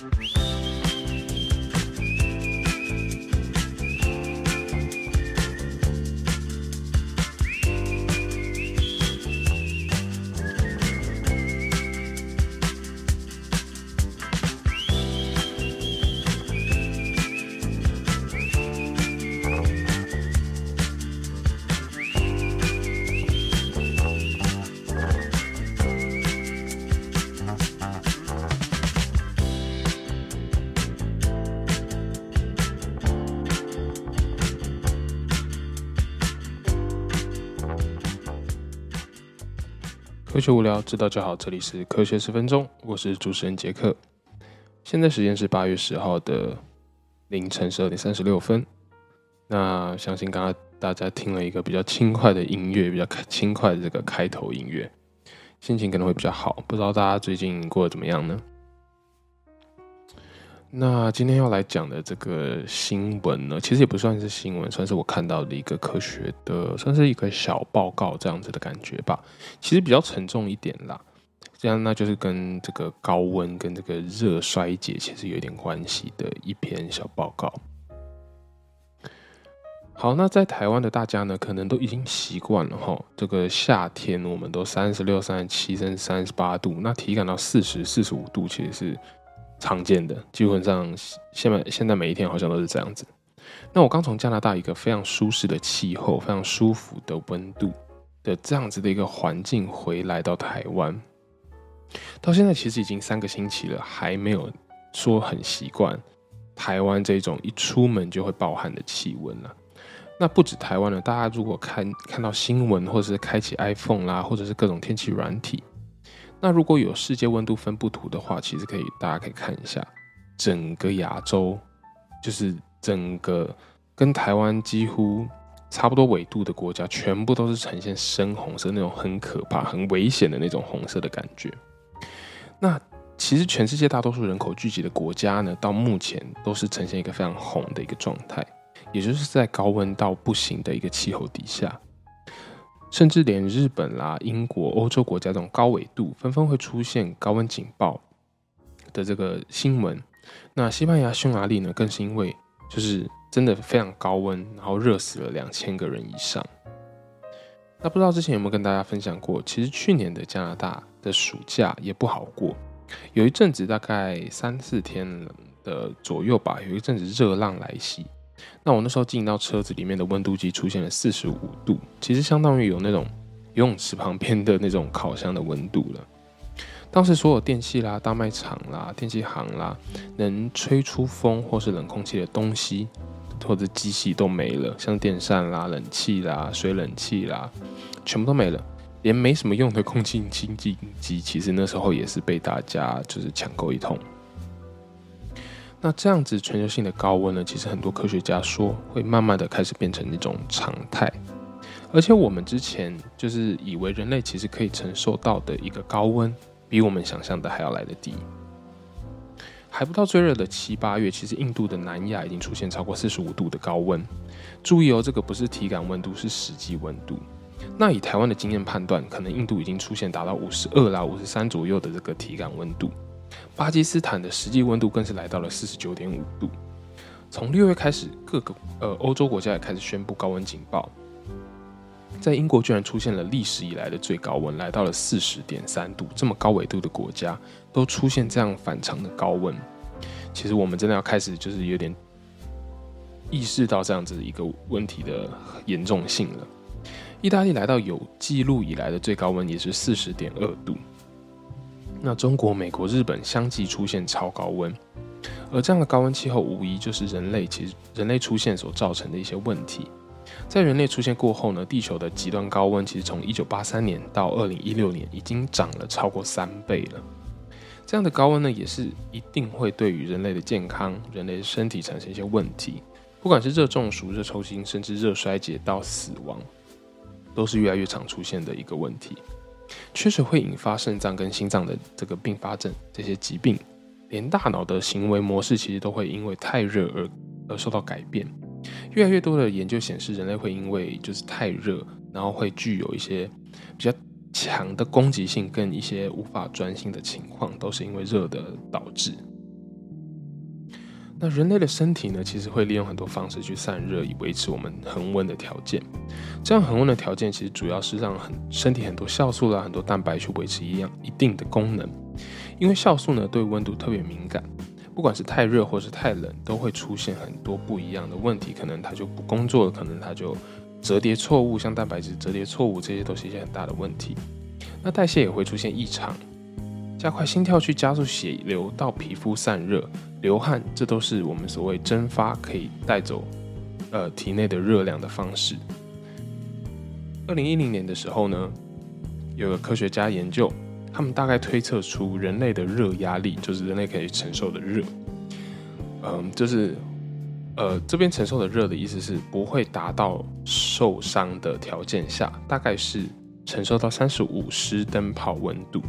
Mm-hmm. 科学无聊，知道就好。这里是科学十分钟，我是主持人杰克。现在时间是八月十号的凌晨十二点三十六分。那相信刚刚大家听了一个比较轻快的音乐，比较开轻快的这个开头音乐，心情可能会比较好。不知道大家最近过得怎么样呢？那今天要来讲的这个新闻呢，其实也不算是新闻，算是我看到的一个科学的，算是一个小报告这样子的感觉吧。其实比较沉重一点啦，这样那就是跟这个高温跟这个热衰竭其实有点关系的一篇小报告。好，那在台湾的大家呢，可能都已经习惯了哈，这个夏天我们都三十六、三十七甚至三十八度，那体感到四十四十五度，其实是。常见的，基本上现在现在每一天好像都是这样子。那我刚从加拿大一个非常舒适的气候、非常舒服的温度的这样子的一个环境回来到台湾，到现在其实已经三个星期了，还没有说很习惯台湾这种一出门就会暴汗的气温了。那不止台湾了，大家如果看看到新闻，或者是开启 iPhone 啦，或者是各种天气软体。那如果有世界温度分布图的话，其实可以，大家可以看一下，整个亚洲，就是整个跟台湾几乎差不多纬度的国家，全部都是呈现深红色那种很可怕、很危险的那种红色的感觉。那其实全世界大多数人口聚集的国家呢，到目前都是呈现一个非常红的一个状态，也就是在高温到不行的一个气候底下。甚至连日本啦、英国、欧洲国家这种高纬度，纷纷会出现高温警报的这个新闻。那西班牙、匈牙利呢，更是因为就是真的非常高温，然后热死了两千个人以上。那不知道之前有没有跟大家分享过？其实去年的加拿大的暑假也不好过，有一阵子大概三四天的左右吧，有一阵子热浪来袭。那我那时候进到车子里面的温度计出现了四十五度，其实相当于有那种游泳池旁边的那种烤箱的温度了。当时所有电器啦、大卖场啦、电器行啦，能吹出风或是冷空气的东西或者机器都没了，像电扇啦、冷气啦、水冷气啦，全部都没了。连没什么用的空气清净机，其实那时候也是被大家就是抢购一通。那这样子全球性的高温呢，其实很多科学家说会慢慢的开始变成一种常态，而且我们之前就是以为人类其实可以承受到的一个高温，比我们想象的还要来得低。还不到最热的七八月，其实印度的南亚已经出现超过四十五度的高温。注意哦，这个不是体感温度，是实际温度。那以台湾的经验判断，可能印度已经出现达到五十二啦、五十三左右的这个体感温度。巴基斯坦的实际温度更是来到了四十九点五度。从六月开始，各个呃欧洲国家也开始宣布高温警报。在英国居然出现了历史以来的最高温，来到了四十点三度。这么高纬度的国家都出现这样反常的高温，其实我们真的要开始就是有点意识到这样子一个问题的严重性了。意大利来到有记录以来的最高温，也是四十点二度。那中国、美国、日本相继出现超高温，而这样的高温气候无疑就是人类其实人类出现所造成的一些问题。在人类出现过后呢，地球的极端高温其实从一九八三年到二零一六年已经涨了超过三倍了。这样的高温呢，也是一定会对于人类的健康、人类的身体产生一些问题，不管是热中暑、热抽筋，甚至热衰竭到死亡，都是越来越常出现的一个问题。确实会引发肾脏跟心脏的这个并发症，这些疾病，连大脑的行为模式其实都会因为太热而而受到改变。越来越多的研究显示，人类会因为就是太热，然后会具有一些比较强的攻击性跟一些无法专心的情况，都是因为热的导致。那人类的身体呢，其实会利用很多方式去散热，以维持我们恒温的条件。这样恒温的条件，其实主要是让很身体很多酵素啦、很多蛋白去维持一样一定的功能。因为酵素呢对温度特别敏感，不管是太热或是太冷，都会出现很多不一样的问题。可能它就不工作了，可能它就折叠错误，像蛋白质折叠错误，这些都是一些很大的问题。那代谢也会出现异常。加快心跳去加速血流到皮肤散热、流汗，这都是我们所谓蒸发可以带走呃体内的热量的方式。二零一零年的时候呢，有个科学家研究，他们大概推测出人类的热压力，就是人类可以承受的热，嗯，就是呃这边承受的热的意思是不会达到受伤的条件下，大概是承受到三十五湿灯泡温度。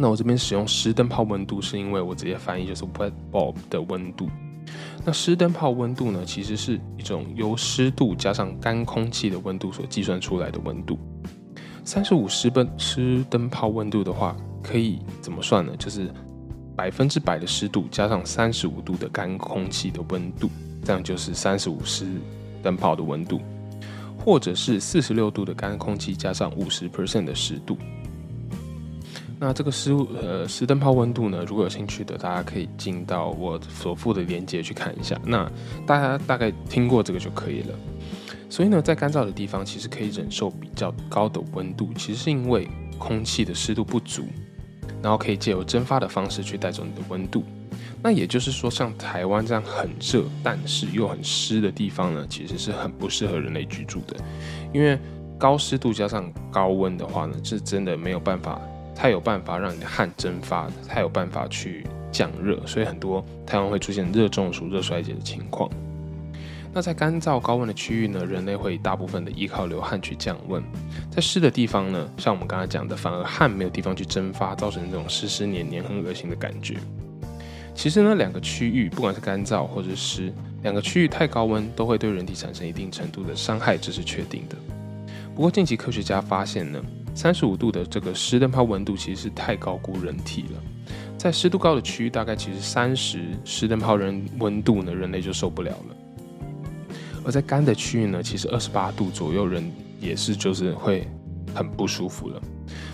那我这边使用湿灯泡温度，是因为我直接翻译就是 wet bulb 的温度。那湿灯泡温度呢，其实是一种由湿度加上干空气的温度所计算出来的温度。三十五湿灯湿灯泡温度的话，可以怎么算呢？就是百分之百的湿度加上三十五度的干空气的温度，这样就是三十五湿灯泡的温度，或者是四十六度的干空气加上五十 percent 的湿度。那这个湿呃湿灯泡温度呢？如果有兴趣的，大家可以进到我所附的链接去看一下。那大家大概听过这个就可以了。所以呢，在干燥的地方，其实可以忍受比较高的温度，其实是因为空气的湿度不足，然后可以借由蒸发的方式去带走你的温度。那也就是说，像台湾这样很热但是又很湿的地方呢，其实是很不适合人类居住的，因为高湿度加上高温的话呢，是真的没有办法。它有办法让你的汗蒸发，它有办法去降热，所以很多太阳会出现热中暑、热衰竭的情况。那在干燥高温的区域呢，人类会大部分的依靠流汗去降温。在湿的地方呢，像我们刚才讲的，反而汗没有地方去蒸发，造成这种湿湿黏黏、很恶心的感觉。其实呢，两个区域不管是干燥或者是湿，两个区域太高温都会对人体产生一定程度的伤害，这是确定的。不过近期科学家发现呢。三十五度的这个湿灯泡温度其实是太高估人体了，在湿度高的区域，大概其实三十湿灯泡人温度呢，人类就受不了了。而在干的区域呢，其实二十八度左右，人也是就是会很不舒服了。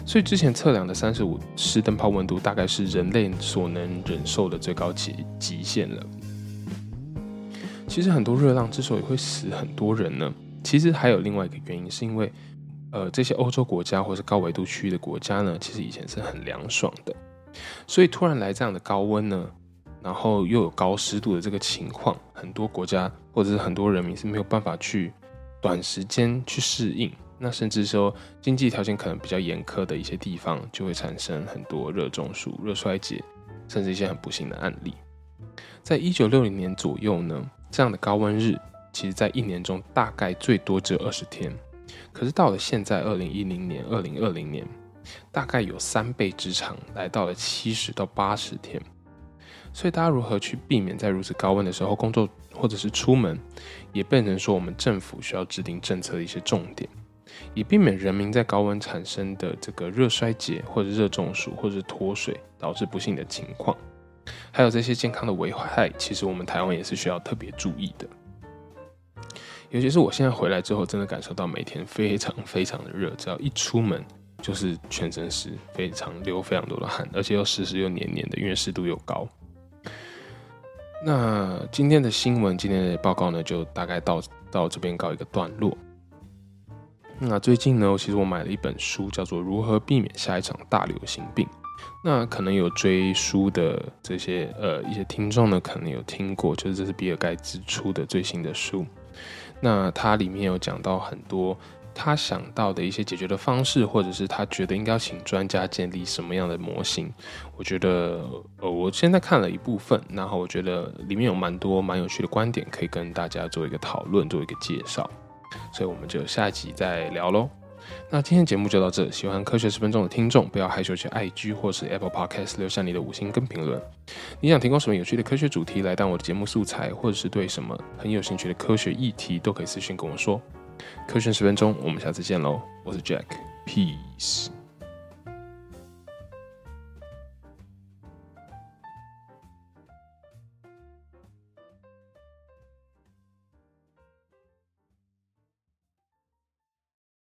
所以之前测量的三十五湿灯泡温度，大概是人类所能忍受的最高极极限了。其实很多热浪之所以会死很多人呢，其实还有另外一个原因，是因为。呃，这些欧洲国家或是高纬度区域的国家呢，其实以前是很凉爽的，所以突然来这样的高温呢，然后又有高湿度的这个情况，很多国家或者是很多人民是没有办法去短时间去适应，那甚至说经济条件可能比较严苛的一些地方，就会产生很多热中暑、热衰竭，甚至一些很不幸的案例。在一九六零年左右呢，这样的高温日，其实在一年中大概最多只有二十天。可是到了现在，二零一零年、二零二零年，大概有三倍之长，来到了七十到八十天。所以大家如何去避免在如此高温的时候工作或者是出门，也变成说我们政府需要制定政策的一些重点，以避免人民在高温产生的这个热衰竭或者热中暑或者是脱水导致不幸的情况，还有这些健康的危害，其实我们台湾也是需要特别注意的。尤其是我现在回来之后，真的感受到每天非常非常的热，只要一出门就是全身湿，非常流非常多的汗，而且又湿湿又黏黏的，因为湿度又高。那今天的新闻，今天的报告呢，就大概到到这边告一个段落。那最近呢，其实我买了一本书，叫做《如何避免下一场大流行病》。那可能有追书的这些呃一些听众呢，可能有听过，就是这是比尔盖茨出的最新的书。那它里面有讲到很多他想到的一些解决的方式，或者是他觉得应该要请专家建立什么样的模型。我觉得，呃，我现在看了一部分，然后我觉得里面有蛮多蛮有趣的观点，可以跟大家做一个讨论，做一个介绍。所以我们就下一集再聊喽。那今天节目就到这。喜欢科学十分钟的听众，不要害羞去 IG 或是 Apple Podcast 留下你的五星跟评论。你想提供什么有趣的科学主题来当我的节目素材，或者是对什么很有兴趣的科学议题，都可以私信跟我说。科学十分钟，我们下次见喽！我是 Jack，Peace。